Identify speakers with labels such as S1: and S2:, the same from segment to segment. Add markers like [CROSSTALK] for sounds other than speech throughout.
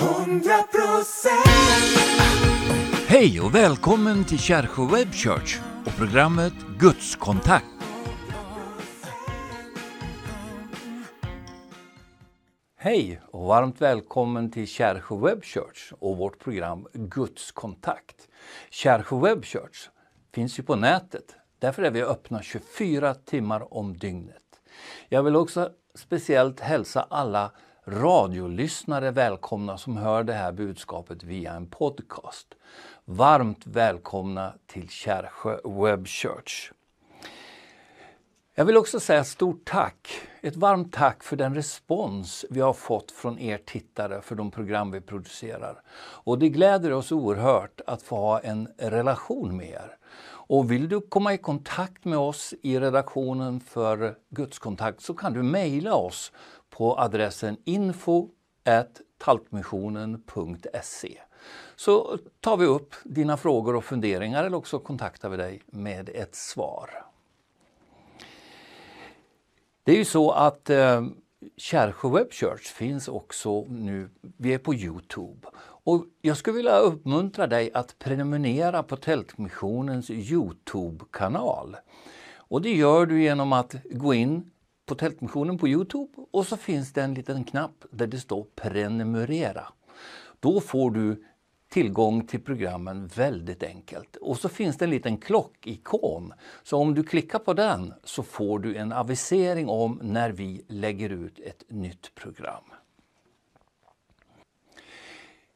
S1: 100%
S2: Hej och välkommen till Kärsjö Web Church och programmet Gudskontakt. Hej och varmt välkommen till Kärsjö Web Church och vårt program Gudskontakt. Kärsjö Web Church finns ju på nätet. Därför är vi öppna 24 timmar om dygnet. Jag vill också speciellt hälsa alla radiolyssnare välkomna som hör det här budskapet via en podcast. Varmt välkomna till Kärsjö Web Church. Jag vill också säga stort tack, ett varmt tack för den respons vi har fått från er tittare för de program vi producerar. Och det gläder oss oerhört att få ha en relation med er. Och vill du komma i kontakt med oss i redaktionen för Gudskontakt så kan du mejla oss på adressen info talkmissionen.se så tar vi upp dina frågor och funderingar eller också kontaktar vi dig med ett svar. Det är ju så att eh, Kärsjö Web Church finns också nu, vi är på Youtube. Och jag skulle vilja uppmuntra dig att prenumerera på Tältmissionens Youtube-kanal. Och det gör du genom att gå in på Tältmissionen på Youtube och så finns det en liten knapp där det står prenumerera. Då får du tillgång till programmen väldigt enkelt. Och så finns det en liten klockikon. Så om du klickar på den så får du en avisering om när vi lägger ut ett nytt program.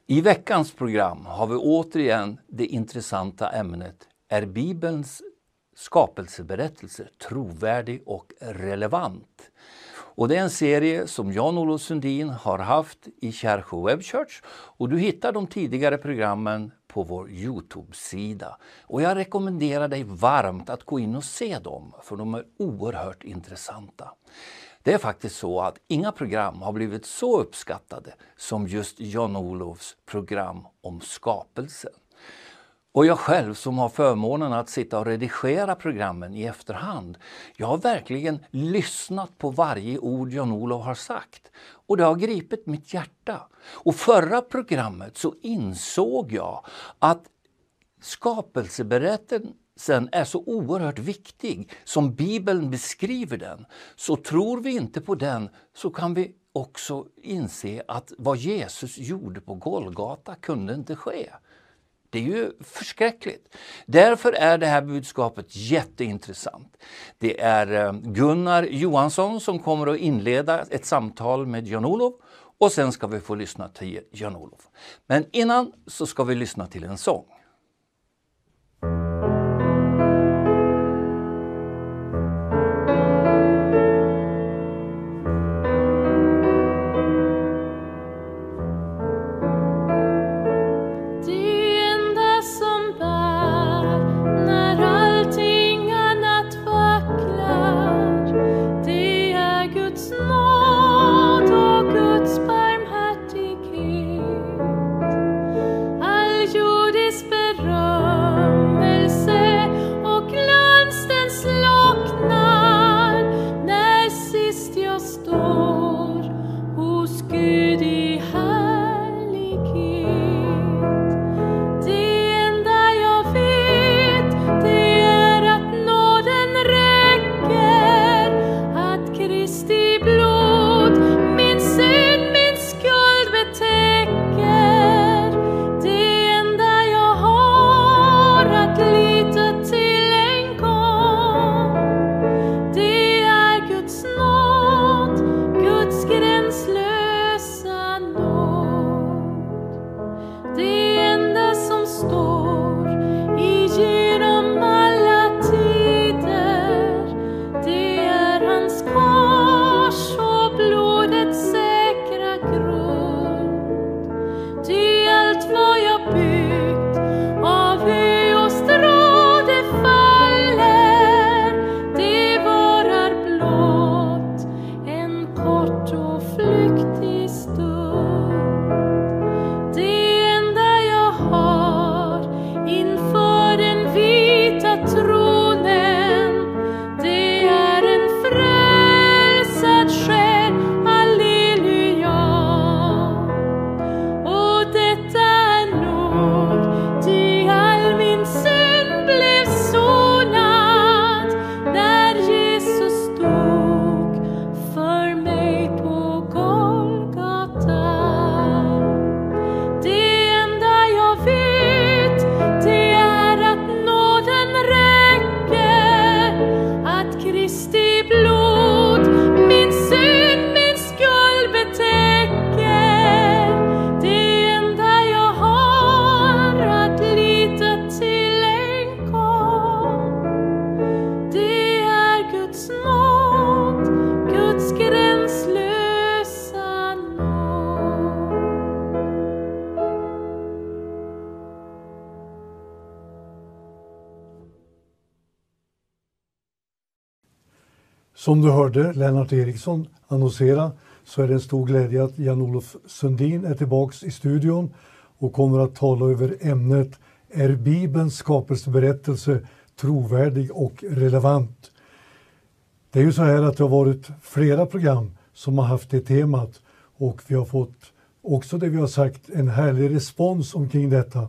S2: I veckans program har vi återigen det intressanta ämnet Är Bibelns skapelseberättelse trovärdig och relevant? Och det är en serie som Jan-Olof Sundin har haft i Kärsjö Web Church och du hittar de tidigare programmen på vår Youtube-sida. Och jag rekommenderar dig varmt att gå in och se dem, för de är oerhört intressanta. Det är faktiskt så att inga program har blivit så uppskattade som just Jan-Olofs program om skapelsen. Och jag själv som har förmånen att sitta och redigera programmen i efterhand, jag har verkligen lyssnat på varje ord Jan-Olof har sagt. Och det har gripit mitt hjärta. Och förra programmet så insåg jag att skapelseberättelsen är så oerhört viktig som Bibeln beskriver den. Så tror vi inte på den så kan vi också inse att vad Jesus gjorde på Golgata kunde inte ske. Det är ju förskräckligt. Därför är det här budskapet jätteintressant. Det är eh, Gunnar Johansson som kommer att inleda ett samtal med Jan-Olof och sen ska vi få lyssna till Jan-Olof. Men innan så ska vi lyssna till en sång.
S3: Som
S1: du hörde Lennart Eriksson annonsera så är det en stor glädje att Jan-Olof Sundin är tillbaks i studion och kommer att tala över ämnet Är Bibelns skapelseberättelse trovärdig och relevant? Det är ju så här att det har varit flera program som har haft det temat och vi har fått också det vi har sagt en härlig respons omkring detta.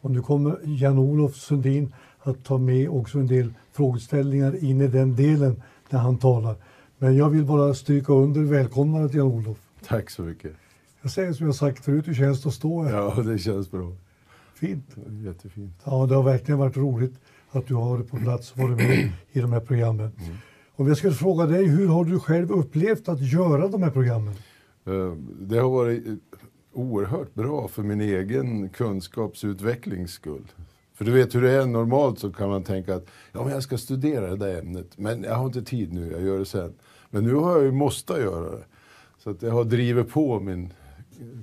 S1: Och nu kommer Jan-Olof Sundin att ta med också en del frågeställningar in i den delen när han talar. Men jag vill bara stryka under välkomnandet Jan-Olof.
S4: Tack så mycket.
S1: Jag säger som jag sagt förut, hur känns det att stå här?
S4: Ja, det känns bra.
S1: Fint.
S4: Jättefint.
S1: Ja, det har verkligen varit roligt att du har på plats och varit med [CLEARS THROAT] i de här programmen.
S4: Mm.
S1: Och jag skulle fråga dig, hur har du själv upplevt att göra de här programmen?
S4: Eh, Det har varit oerhört bra för min egen kunskapsutvecklings skull. För du vet hur det är normalt så kan man tänka att ja, men jag ska studera det där ämnet, men jag har inte tid nu, jag gör det sen. Men nu har jag ju måste göra det. Så att det har drivit på min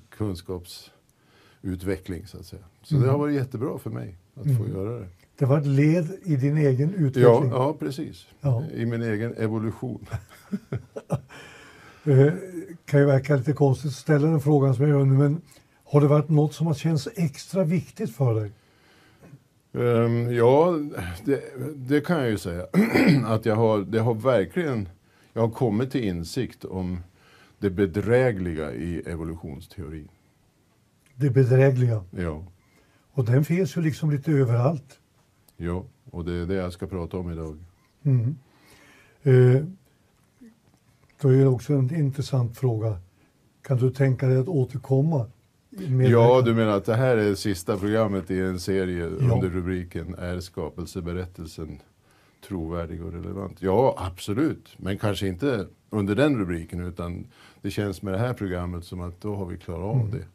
S4: kunskapsutveckling så att säga. Så det har varit jättebra för mig att få göra det.
S1: Det var ett led i din egen
S4: Ja,
S1: utveckling.
S4: ja precis.
S1: Ja.
S4: I min egen evolution. [LAUGHS]
S1: Eh, kan ju verka lite konstigt att ställa den frågan som jag gör nu, men har det varit något som har känts extra viktigt för dig?
S4: Ehm, ja, det, det kan jag ju säga. [CLEARS THROAT] att jag har, det har verkligen, jag har kommit till insikt om det bedrägliga i evolutionsteorin.
S1: Det bedrägliga.
S4: Ja,
S1: Och den finns ju liksom lite överallt.
S4: ja, och det är det jag ska prata om idag.
S1: Mm. Eh, då är det också en intressant fråga. Kan du tänka dig att återkomma?
S4: Ja, du menar att det här är sista programmet i en serie
S1: Ja.
S4: under rubriken Är skapelseberättelsen trovärdig och relevant? Ja, absolut. Men kanske inte under den rubriken utan det känns med det här programmet som att då har vi klarat av det.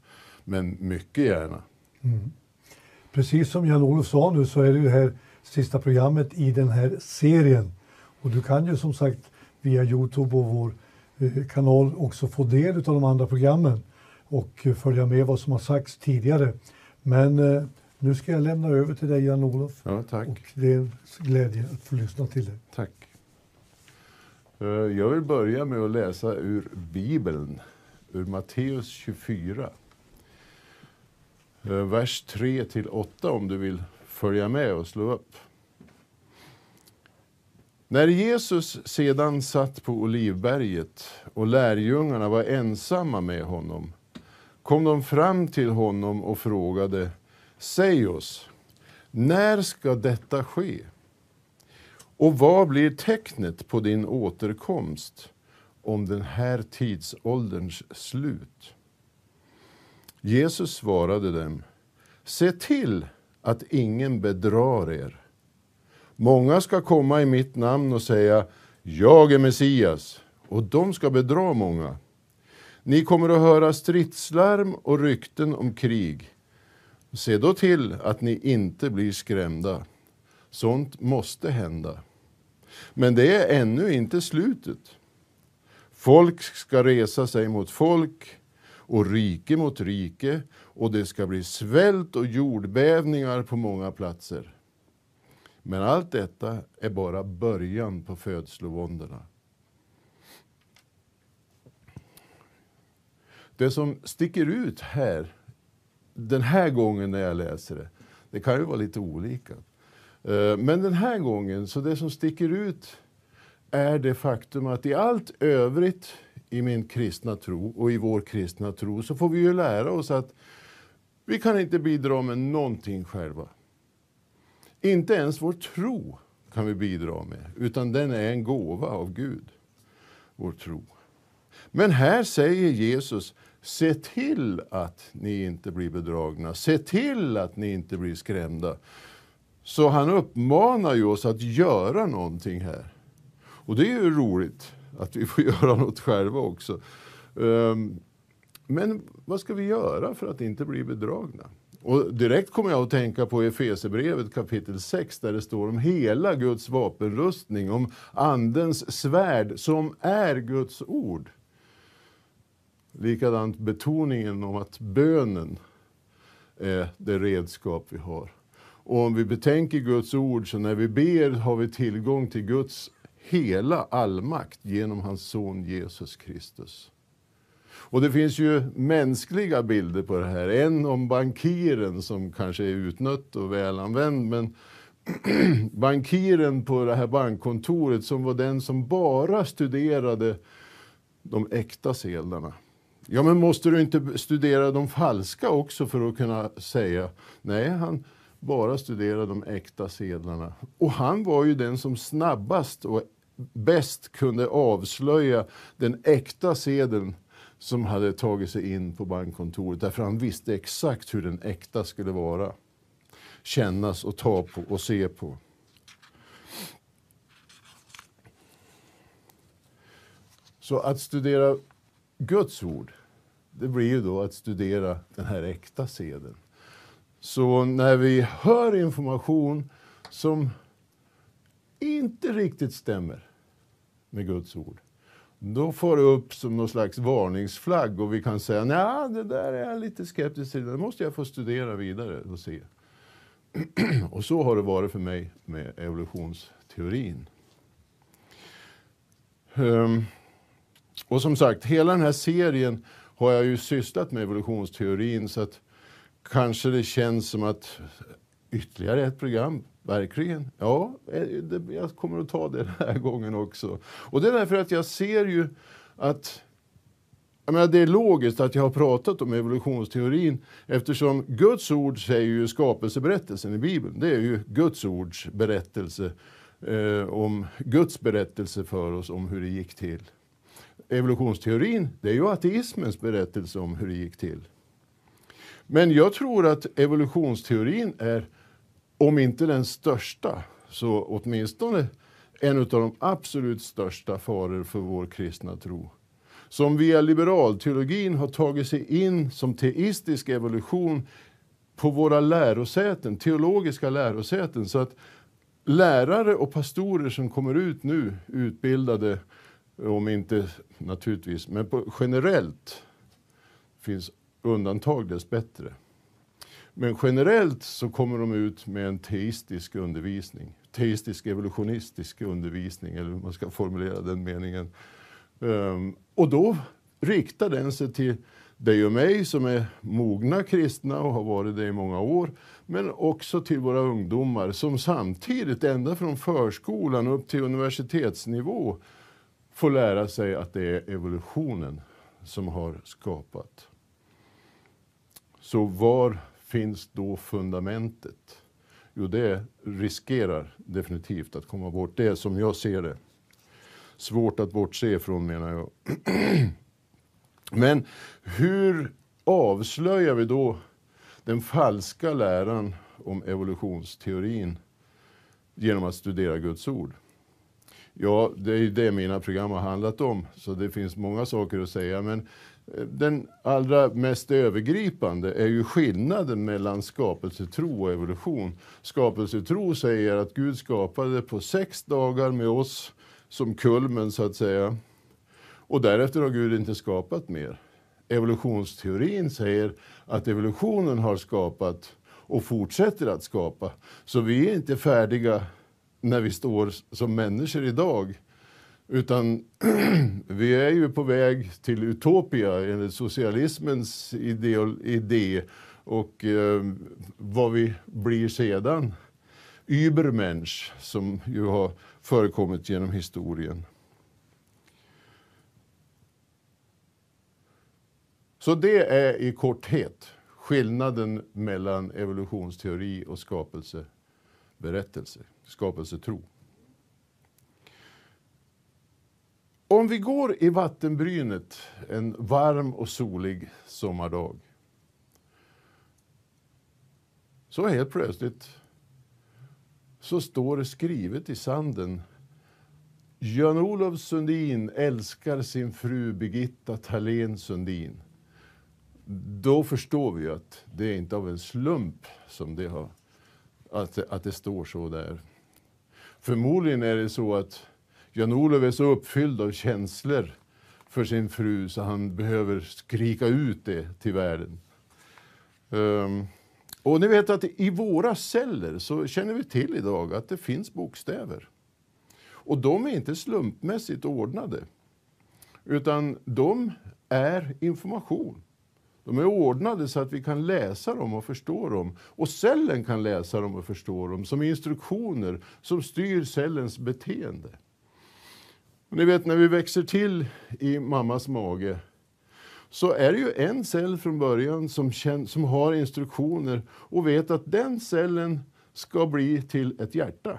S4: Men mycket gärna.
S1: Precis som Jan-Olof sa nu så är det här sista programmet i den här serien. Och du kan ju som sagt via Youtube och vår eh, kanal också få del av de andra programmen och följa med vad som har sagts tidigare. Men eh, nu ska jag lämna över till dig Jan-Olof
S4: Ja, tack.
S1: och det är en glädje att få lyssna till dig.
S4: Tack. Eh, Jag vill börja med att läsa ur Bibeln, ur Matteus 24. Eh, Vers 3 till 8 om du vill följa med och slå upp. När Jesus sedan satt på Olivberget och lärjungarna var ensamma med honom kom de fram till honom och frågade Säg oss, när ska detta ske? Och vad blir tecknet på din återkomst om den här tidsålderns slut? Jesus svarade dem, se till att ingen bedrar er. Många ska komma i mitt namn och säga, jag är Messias, och de ska bedra många. Ni kommer att höra stridslarm och rykten om krig. Se då till att ni inte blir skrämda. Sånt måste hända. Men det är ännu inte slutet. Folk ska resa sig mot folk och rike mot rike och det ska bli svält och jordbävningar på många platser. Men allt detta är bara början på födslovåndorna. Det som sticker ut här, den här gången när jag läser det, det kan ju vara lite olika. Eh, men den här gången, så det som sticker ut är det faktum att i allt övrigt i min kristna tro och i vår kristna tro så får vi ju lära oss att vi kan inte bidra med någonting själva. Inte ens vår tro kan vi bidra med, utan den är en gåva av Gud, vår tro. Men här säger Jesus, se till att ni inte blir bedragna, se till att ni inte blir skrämda. Så han uppmanar ju oss att göra någonting här. Och det är ju roligt att vi får [LAUGHS] göra något själva också. Ehm, men vad ska vi göra för att inte bli bedragna? Och direkt kommer jag att tänka på Efesebrevet kapitel 6 där det står om hela Guds vapenrustning, om andens svärd som är Guds ord. Likadant betoningen om att bönen är det redskap vi har. Och om vi betänker Guds ord så när vi ber har vi tillgång till Guds hela allmakt genom hans son Jesus Kristus. Och det finns ju mänskliga bilder på det här. En om bankiren som kanske är utnött och välanvänd, men [CLEARS THROAT] bankiren på det här bankkontoret som var den som bara studerade de äkta sedlarna. Ja, men måste du inte studera de falska också för att kunna säga? Nej, han bara studerade de äkta sedlarna. Och han var ju den som snabbast och bäst kunde avslöja den äkta sedeln som hade tagit sig in på bankkontoret. Därför han visste exakt hur den äkta skulle vara. Kännas och ta på och se på. Så att studera Guds ord, det blir ju då att studera den här äkta seden. Så när vi hör information som inte riktigt stämmer med Guds ord, då får det upp som någon slags varningsflagg och vi kan säga nej, det där är jag lite skeptisk till, det måste jag få studera vidare och se. [CLEARS THROAT] och så har det varit för mig med evolutionsteorin. Um, och som sagt, hela den här serien har jag ju sysslat med evolutionsteorin så att kanske det känns som att ytterligare ett program, verkligen. Ja, eh, det, jag kommer att ta det [LAUGHS] den här gången också. Och det är därför att jag ser ju att jag menar, det är logiskt att jag har pratat om evolutionsteorin eftersom Guds ord säger ju skapelseberättelsen i Bibeln. Det är ju Guds ords berättelse eh, om Guds berättelse för oss om hur det gick till evolutionsteorin, det är ju ateismens berättelse om hur det gick till. Men jag tror att evolutionsteorin är, om inte den största, så åtminstone en av de absolut största faror för vår kristna tro. Som via liberalteologin har tagit sig in som teistisk evolution på våra lärosäten, teologiska lärosäten. Så att lärare och pastorer som kommer ut nu utbildade om inte naturligtvis, men på, generellt finns undantag dess bättre. Men generellt så kommer de ut med en teistisk undervisning. Teistisk evolutionistisk undervisning, eller hur man ska formulera den meningen. Um, och då riktar den sig till dig och mig som är mogna kristna och har varit det i många år. Men också till våra ungdomar som samtidigt, ända från förskolan upp till universitetsnivå, får lära sig att det är evolutionen som har skapat. Så var finns då fundamentet? Jo, det riskerar definitivt att komma bort. Det är som jag ser det. Svårt att bortse ifrån menar jag. [CLEARS THROAT] Men hur avslöjar vi då den falska läran om evolutionsteorin genom att studera Guds ord? Ja, det är ju det mina program har handlat om, så det finns många saker att säga. Men eh, den allra mest övergripande är ju skillnaden mellan skapelsetro och evolution. Skapelsetro säger att Gud skapade på sex dagar med oss som kulmen, så att säga. Och därefter har Gud inte skapat mer. Evolutionsteorin säger att evolutionen har skapat och fortsätter att skapa. Så vi är inte färdiga när vi står som människor idag. Utan [CLEARS THROAT] vi är ju på väg till utopia enligt socialismens ideal, idé och eh, vad vi blir sedan. Übermensch, som ju har förekommit genom historien. Så det är i korthet skillnaden mellan evolutionsteori och skapelseberättelse skapelsetro. Om vi går i vattenbrynet en varm och solig sommardag så helt plötsligt så står det skrivet i sanden Jan-Olof Sundin älskar sin fru Birgitta Thalén Sundin. Då förstår vi att det är inte av en slump som det har, att, att det står så där. Förmodligen är det så att Jan-Olof är så uppfylld av känslor för sin fru så han behöver skrika ut det till världen. Um, och ni vet att i våra celler så känner vi till idag att det finns bokstäver. Och de är inte slumpmässigt ordnade. Utan de är information. De är ordnade så att vi kan läsa dem och förstå dem. Och cellen kan läsa dem och förstå dem som instruktioner som styr cellens beteende. Och ni vet när vi växer till i mammas mage så är det ju en cell från början som, känner, som har instruktioner och vet att den cellen ska bli till ett hjärta.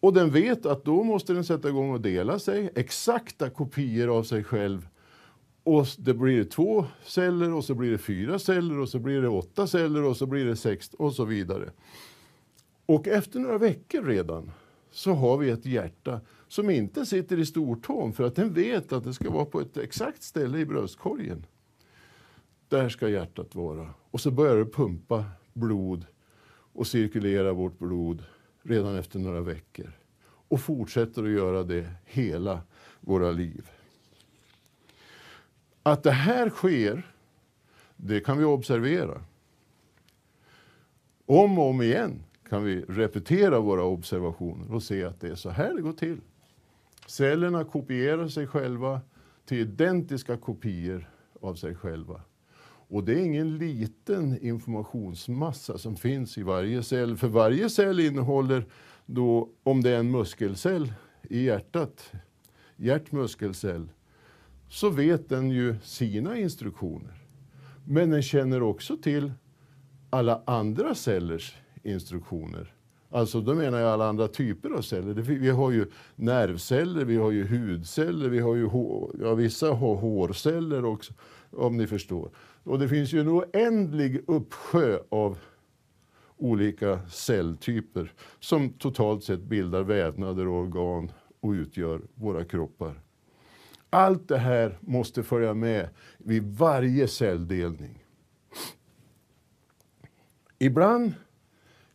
S4: Och den vet att då måste den sätta igång och dela sig, exakta kopior av sig själv. Och det blir två celler och så blir det fyra celler och så blir det åtta celler och så blir det sex och så vidare. Och efter några veckor redan så har vi ett hjärta som inte sitter i stortån för att den vet att det ska vara på ett exakt ställe i bröstkorgen. Där ska hjärtat vara. Och så börjar det pumpa blod och cirkulera vårt blod redan efter några veckor. Och fortsätter att göra det hela våra liv. Att det här sker, det kan vi observera. Om och om igen kan vi repetera våra observationer och se att det är så här det går till. Cellerna kopierar sig själva till identiska kopior av sig själva. Och det är ingen liten informationsmassa som finns i varje cell. För varje cell innehåller då, om det är en muskelcell i hjärtat, hjärtmuskelcell, så vet den ju sina instruktioner. Men den känner också till alla andra cellers instruktioner. Alltså då menar jag alla andra typer av celler. Vi har ju nervceller, vi har ju hudceller, vi har ju ja, vissa har hårceller också, om ni förstår. Och det finns ju en oändlig uppsjö av olika celltyper som totalt sett bildar vävnader och organ och utgör våra kroppar. Allt det här måste följa med vid varje celldelning. Ibland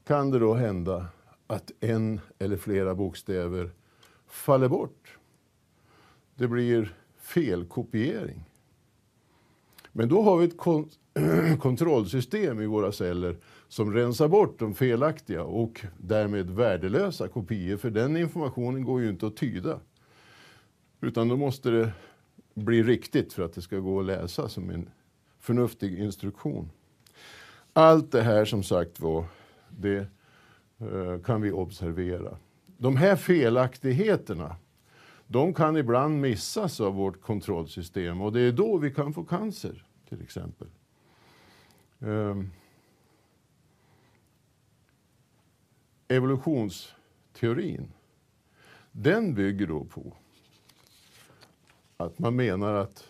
S4: kan det då hända att en eller flera bokstäver faller bort. Det blir felkopiering. Men då har vi ett kon [CLEARS THROAT] kontrollsystem i våra celler som rensar bort de felaktiga och därmed värdelösa kopior, för den informationen går ju inte att tyda. Utan då måste det bli riktigt för att det ska gå att läsa som en förnuftig instruktion. Allt det här som sagt var, det eh, kan vi observera. De här felaktigheterna, de kan ibland missas av vårt kontrollsystem och det är då vi kan få cancer till exempel. Ehm, evolutionsteorin, den bygger då på att man menar att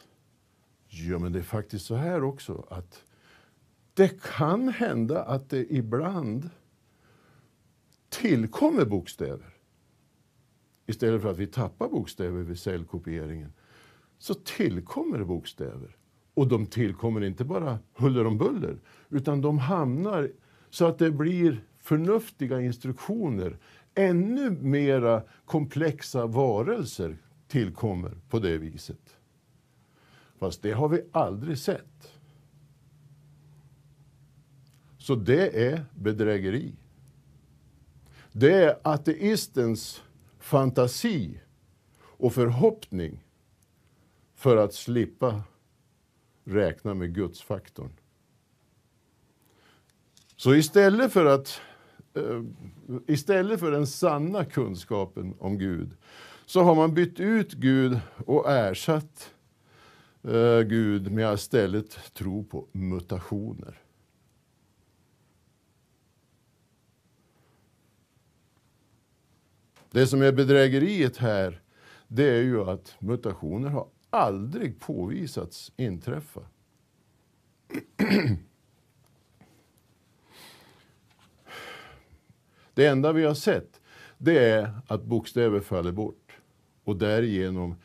S4: ja, men det är faktiskt så här också att det kan hända att det ibland tillkommer bokstäver. Istället för att vi tappar bokstäver vid cellkopieringen så tillkommer det bokstäver. Och de tillkommer inte bara huller om buller utan de hamnar så att det blir förnuftiga instruktioner. Ännu mera komplexa varelser tillkommer på det viset. Fast det har vi aldrig sett. Så det är bedrägeri. Det är ateistens fantasi och förhoppning för att slippa räkna med gudsfaktorn. Så istället för, att, eh, istället för den sanna kunskapen om Gud så har man bytt ut Gud och ersatt eh, Gud med att istället tro på mutationer. Det som är bedrägeriet här, det är ju att mutationer har aldrig påvisats inträffa. [CLEARS THROAT] Det enda vi har sett, det är att bokstäver faller bort och därigenom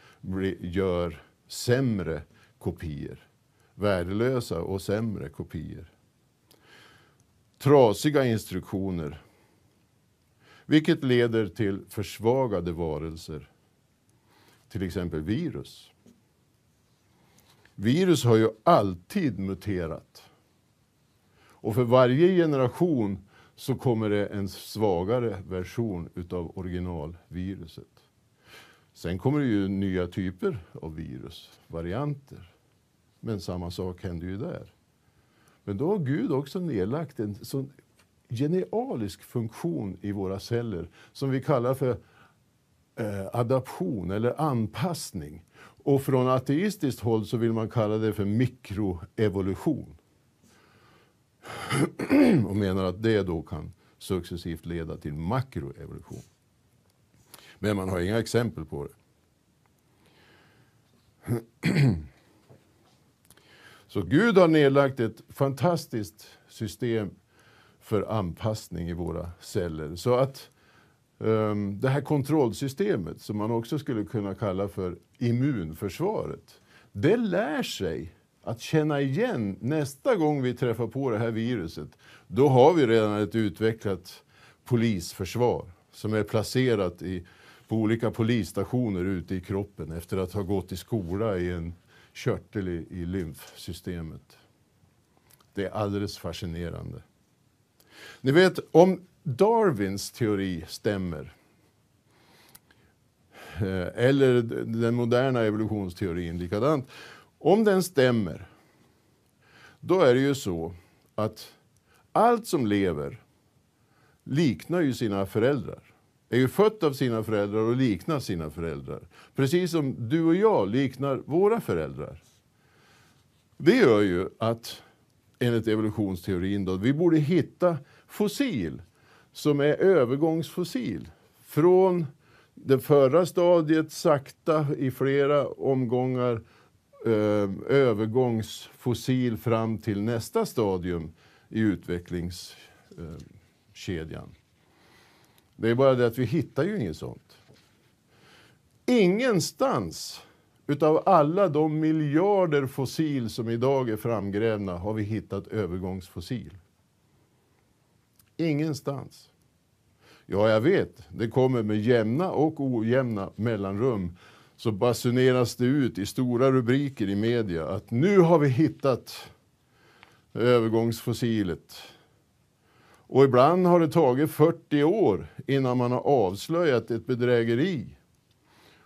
S4: gör sämre kopior. Värdelösa och sämre kopior. Trasiga instruktioner vilket leder till försvagade varelser, till exempel virus. Virus har ju alltid muterat. Och för varje generation så kommer det en svagare version utav originalviruset. Sen kommer det ju nya typer av virus, varianter. Men samma sak händer ju där. Men då har Gud också nedlagt en sån genialisk funktion i våra celler som vi kallar för eh, adaption eller anpassning. Och från ateistiskt håll så vill man kalla det för mikroevolution. [CLEARS THROAT] och menar att det då kan successivt leda till makroevolution. Men man har inga exempel på det. [CLEARS THROAT] Så Gud har nedlagt ett fantastiskt system för anpassning i våra celler. Så att um, det här kontrollsystemet, som man också skulle kunna kalla för immunförsvaret, det lär sig att känna igen nästa gång vi träffar på det här viruset. Då har vi redan ett utvecklat polisförsvar som är placerat i, på olika polisstationer ute i kroppen efter att ha gått i skola i en körtel i, i lymfsystemet. Det är alldeles fascinerande. Ni vet, om Darwins teori stämmer eh, eller den moderna evolutionsteorin likadant. Om den stämmer, då är det ju så att allt som lever liknar ju sina föräldrar. Är ju fött av sina föräldrar och liknar sina föräldrar. Precis som du och jag liknar våra föräldrar. Det gör ju att, enligt evolutionsteorin, då, vi borde hitta fossil som är övergångsfossil från det förra stadiet sakta i flera omgångar eh, övergångsfossil fram till nästa stadium i utvecklingskedjan. Det är bara det att vi hittar ju inget sånt. Ingenstans utav alla de miljarder fossil som idag är framgrävna har vi hittat övergångsfossil. Ingenstans. Ja, jag vet, det kommer med jämna och ojämna mellanrum så basuneras det ut i stora rubriker i media att nu har vi hittat övergångsfossilet. Och ibland har det tagit 40 år innan man har avslöjat ett bedrägeri.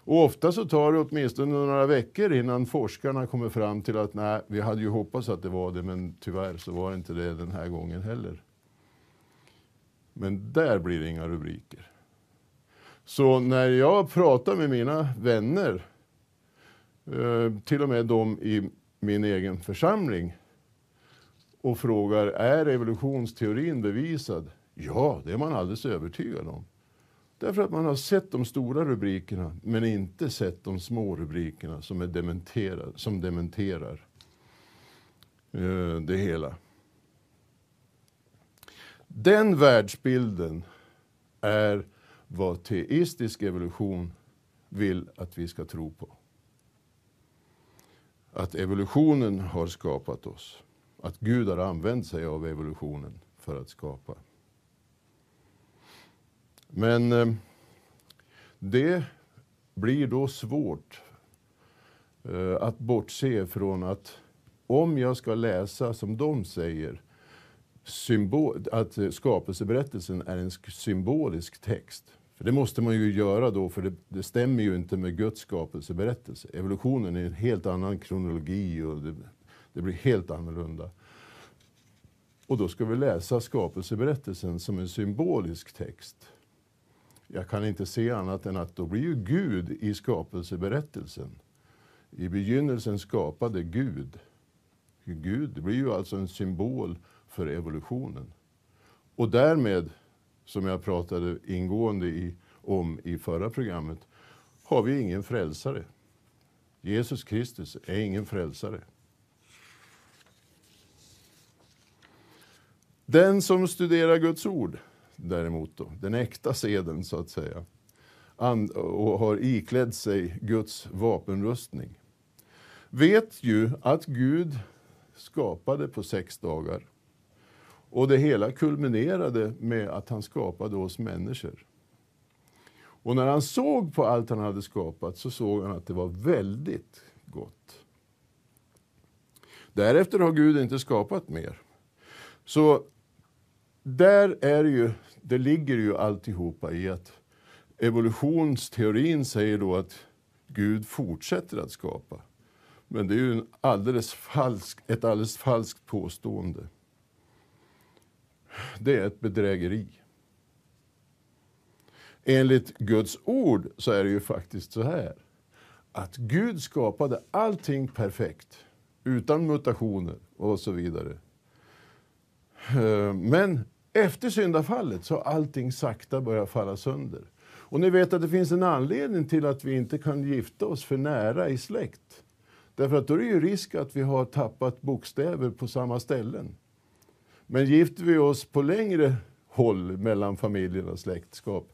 S4: Och ofta så tar det åtminstone några veckor innan forskarna kommer fram till att nej, vi hade ju hoppats att det var det, men tyvärr så var det inte det den här gången heller. Men där blir det inga rubriker. Så när jag pratar med mina vänner, eh, till och med de i min egen församling, och frågar är evolutionsteorin bevisad? Ja, det är man alldeles övertygad om. Därför att man har sett de stora rubrikerna men inte sett de små rubrikerna som, är dementerar, som dementerar eh, det hela. Den världsbilden är vad teistisk evolution vill att vi ska tro på. Att evolutionen har skapat oss. Att Gud har använt sig av evolutionen för att skapa. Men eh, det blir då svårt eh, att bortse från att om jag ska läsa som de säger symbol, att skapelseberättelsen är en symbolisk text. För det måste man ju göra då, för det, det, stämmer ju inte med Guds skapelseberättelse. Evolutionen är en helt annan kronologi och det, det blir helt annorlunda. Och då ska vi läsa skapelseberättelsen som en symbolisk text. Jag kan inte se annat än att då blir ju Gud i skapelseberättelsen. I begynnelsen skapade Gud. Gud blir ju alltså en symbol för evolutionen. Och därmed, som jag pratade ingående i, om i förra programmet, har vi ingen frälsare. Jesus Kristus är ingen frälsare. Den som studerar Guds ord däremot, då, den äkta seden så att säga, och har iklädd sig Guds vapenrustning, vet ju att Gud skapade på sex dagar. Och det hela kulminerade med att han skapade oss människor. Och när han såg på allt han hade skapat så såg han att det var väldigt gott. Därefter har Gud inte skapat mer. Så där är ju, det ligger ju alltihopa i att evolutionsteorin säger då att Gud fortsätter att skapa. Men det är ju en alldeles falsk, ett alldeles falskt påstående. Det är ett bedrägeri. Enligt Guds ord så är det ju faktiskt så här att Gud skapade allting perfekt utan mutationer och så vidare. Eh, men efter syndafallet så har allting sakta börjat falla sönder. Och ni vet att det finns en anledning till att vi inte kan gifta oss för nära i släkt. Därför att då är det ju risk att vi har tappat bokstäver på samma ställen. Men gifter vi oss på längre håll mellan familjernas släktskap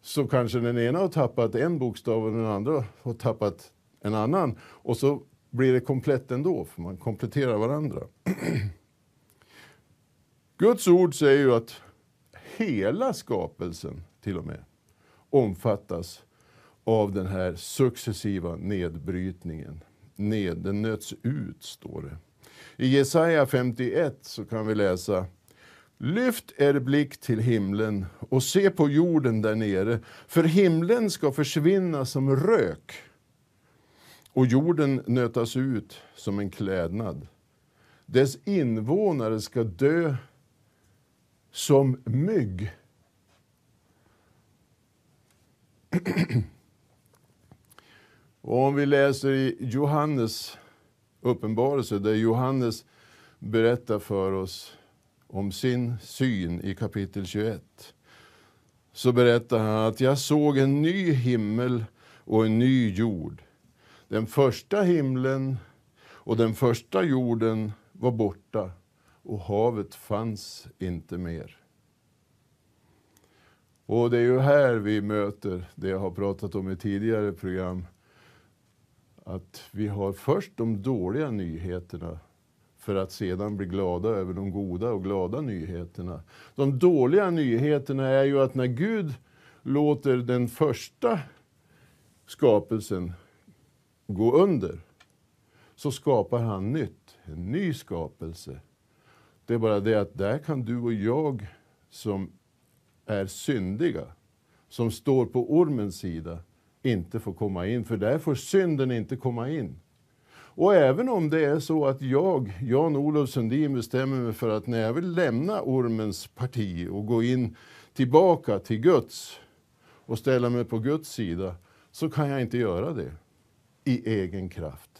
S4: så kanske den ena har tappat en bokstav och den andra har tappat en annan. Och så blir det komplett ändå, för man kompletterar varandra. [CLEARS THROAT] Guds ord säger ju att hela skapelsen till och med omfattas av den här successiva nedbrytningen. Ned, den nöts ut, står det. I Jesaja 51 så kan vi läsa Lyft er blick till himlen och se på jorden där nere, för himlen ska försvinna som rök och jorden nötas ut som en klädnad. Dess invånare ska dö som mygg. och om vi läser i Johannes uppenbarelse, där Johannes berättar för oss om sin syn i kapitel 21, så berättar han att jag såg en ny himmel och en ny jord. Den första himlen och den första jorden var borta och havet fanns inte mer. Och det är ju här vi möter det jag har pratat om i tidigare program. Att vi har först de dåliga nyheterna för att sedan bli glada över de goda och glada nyheterna. De dåliga nyheterna är ju att när Gud låter den första skapelsen gå under så skapar han nytt, en ny skapelse. Det är bara det att där kan du och jag som är syndiga, som står på ormens sida, inte få komma in, för där får synden inte komma in. Och även om det är så att jag, Jan-Olof Sundin, bestämmer mig för att när jag vill lämna ormens parti och gå in tillbaka till Guds och ställa mig på Guds sida, så kan jag inte göra det i egen kraft.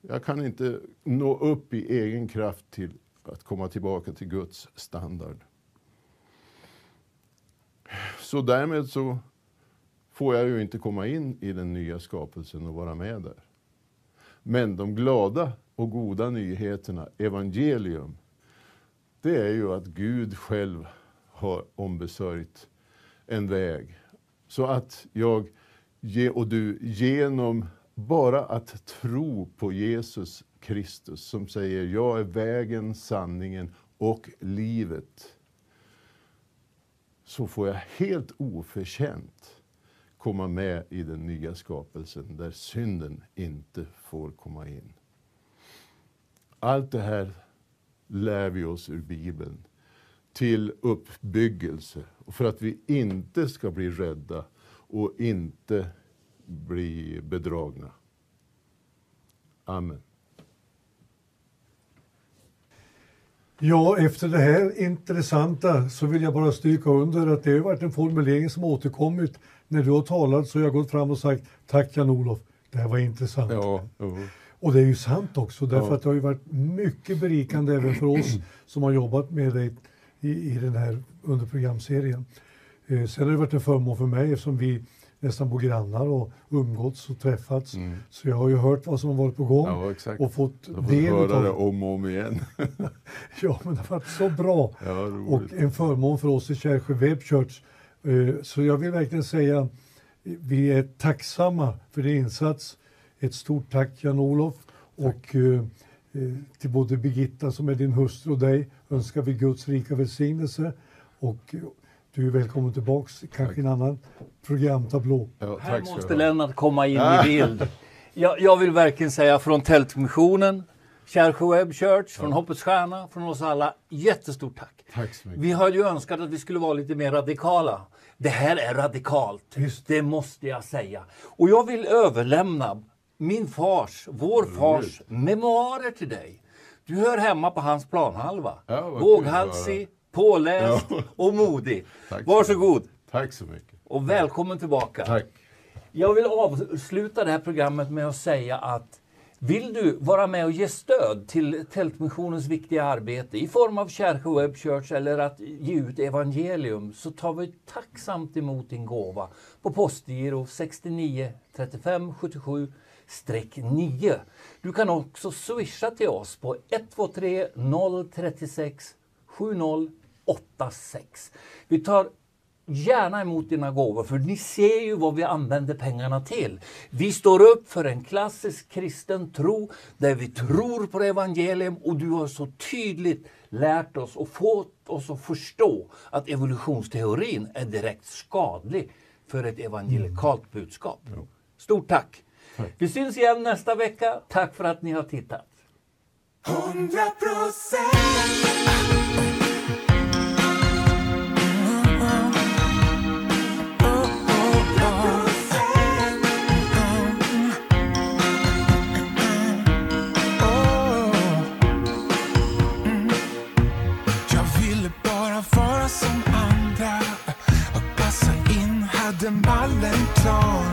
S4: Jag kan inte nå upp i egen kraft till att komma tillbaka till Guds standard. Så därmed så får jag ju inte komma in i den nya skapelsen och vara med där. Men de glada och goda nyheterna, evangelium, det är ju att Gud själv har ombesörjt en väg. Så att jag och du genom bara att tro på Jesus Kristus som säger jag är vägen, sanningen och livet. Så får jag helt oförtjänt komma med i den nya skapelsen där synden inte får komma in. Allt det här lär vi oss ur Bibeln till uppbyggelse och för att vi inte ska bli rädda och inte bli bedragna. Amen.
S1: Ja, efter det här intressanta så vill jag bara stryka under att det har varit en formulering som återkommit när du har talat så jag har gått fram och sagt tack Jan-Olof, det här var intressant.
S4: Ja, ja.
S1: Och det är ju sant också därför
S4: Ja.
S1: att det har ju varit mycket berikande även för oss [CLEARS THROAT] som har jobbat med dig i, i den här under programserien. Eh, sen har det varit en förmån för mig eftersom vi nästan bor grannar och umgåtts och träffats.
S4: Mm.
S1: Så jag har ju hört vad som har varit på gång
S4: Ja,
S1: och fått del
S4: höra det
S1: av
S4: om och om igen. [LAUGHS]
S1: Ja, men det har varit så bra
S4: Ja,
S1: och en förmån för oss i Kärsjö Web Church. Eh, Så jag vill verkligen säga vi är tacksamma för din insats. Ett stort tack Jan-Olof och eh, eh, till både Birgitta som är din hustru och dig önskar vi Guds rika välsignelse och du är välkommen tillbaks, kanske en annan programtablå.
S4: Ja,
S2: Här måste. Lennart komma in i bild. Jag, jag vill verkligen säga från Tältmissionen Kärsjö Web Church, från Hoppets Stjärna, från oss alla. Jättestort tack.
S4: Tack så mycket.
S2: Vi hade ju önskat att vi skulle vara lite mer radikala. Det här är radikalt,
S1: Visst.
S2: det måste jag säga. Och jag vill överlämna min fars, vår fars memoarer till dig. Du hör hemma på hans planhalva.
S4: Ja,
S2: Våghalsig, påläst
S4: Ja.
S2: och modig. [LAUGHS]
S4: Tack så
S2: Varsågod
S4: Tack så mycket.
S2: och välkommen tillbaka.
S4: Tack.
S2: Jag vill avsluta det här programmet med att säga att vill du vara med och ge stöd till Tältmissionens viktiga arbete i form av Kärsjö Web Church eller att ge ut evangelium så tar vi tacksamt emot din gåva på postgiro 69 35 77 9. Du kan också swisha till oss på 123 036 8-6. Vi tar gärna emot dina gåvor, för ni ser ju vad vi använder pengarna till. Vi står upp för en klassisk kristen tro, där vi tror på evangelium och du har så tydligt lärt oss och fått oss att förstå att evolutionsteorin är direkt skadlig för ett evangelikalt budskap. Mm. Stort tack! Vi syns igen nästa vecka. Tack för att ni har tittat!
S5: 100% hade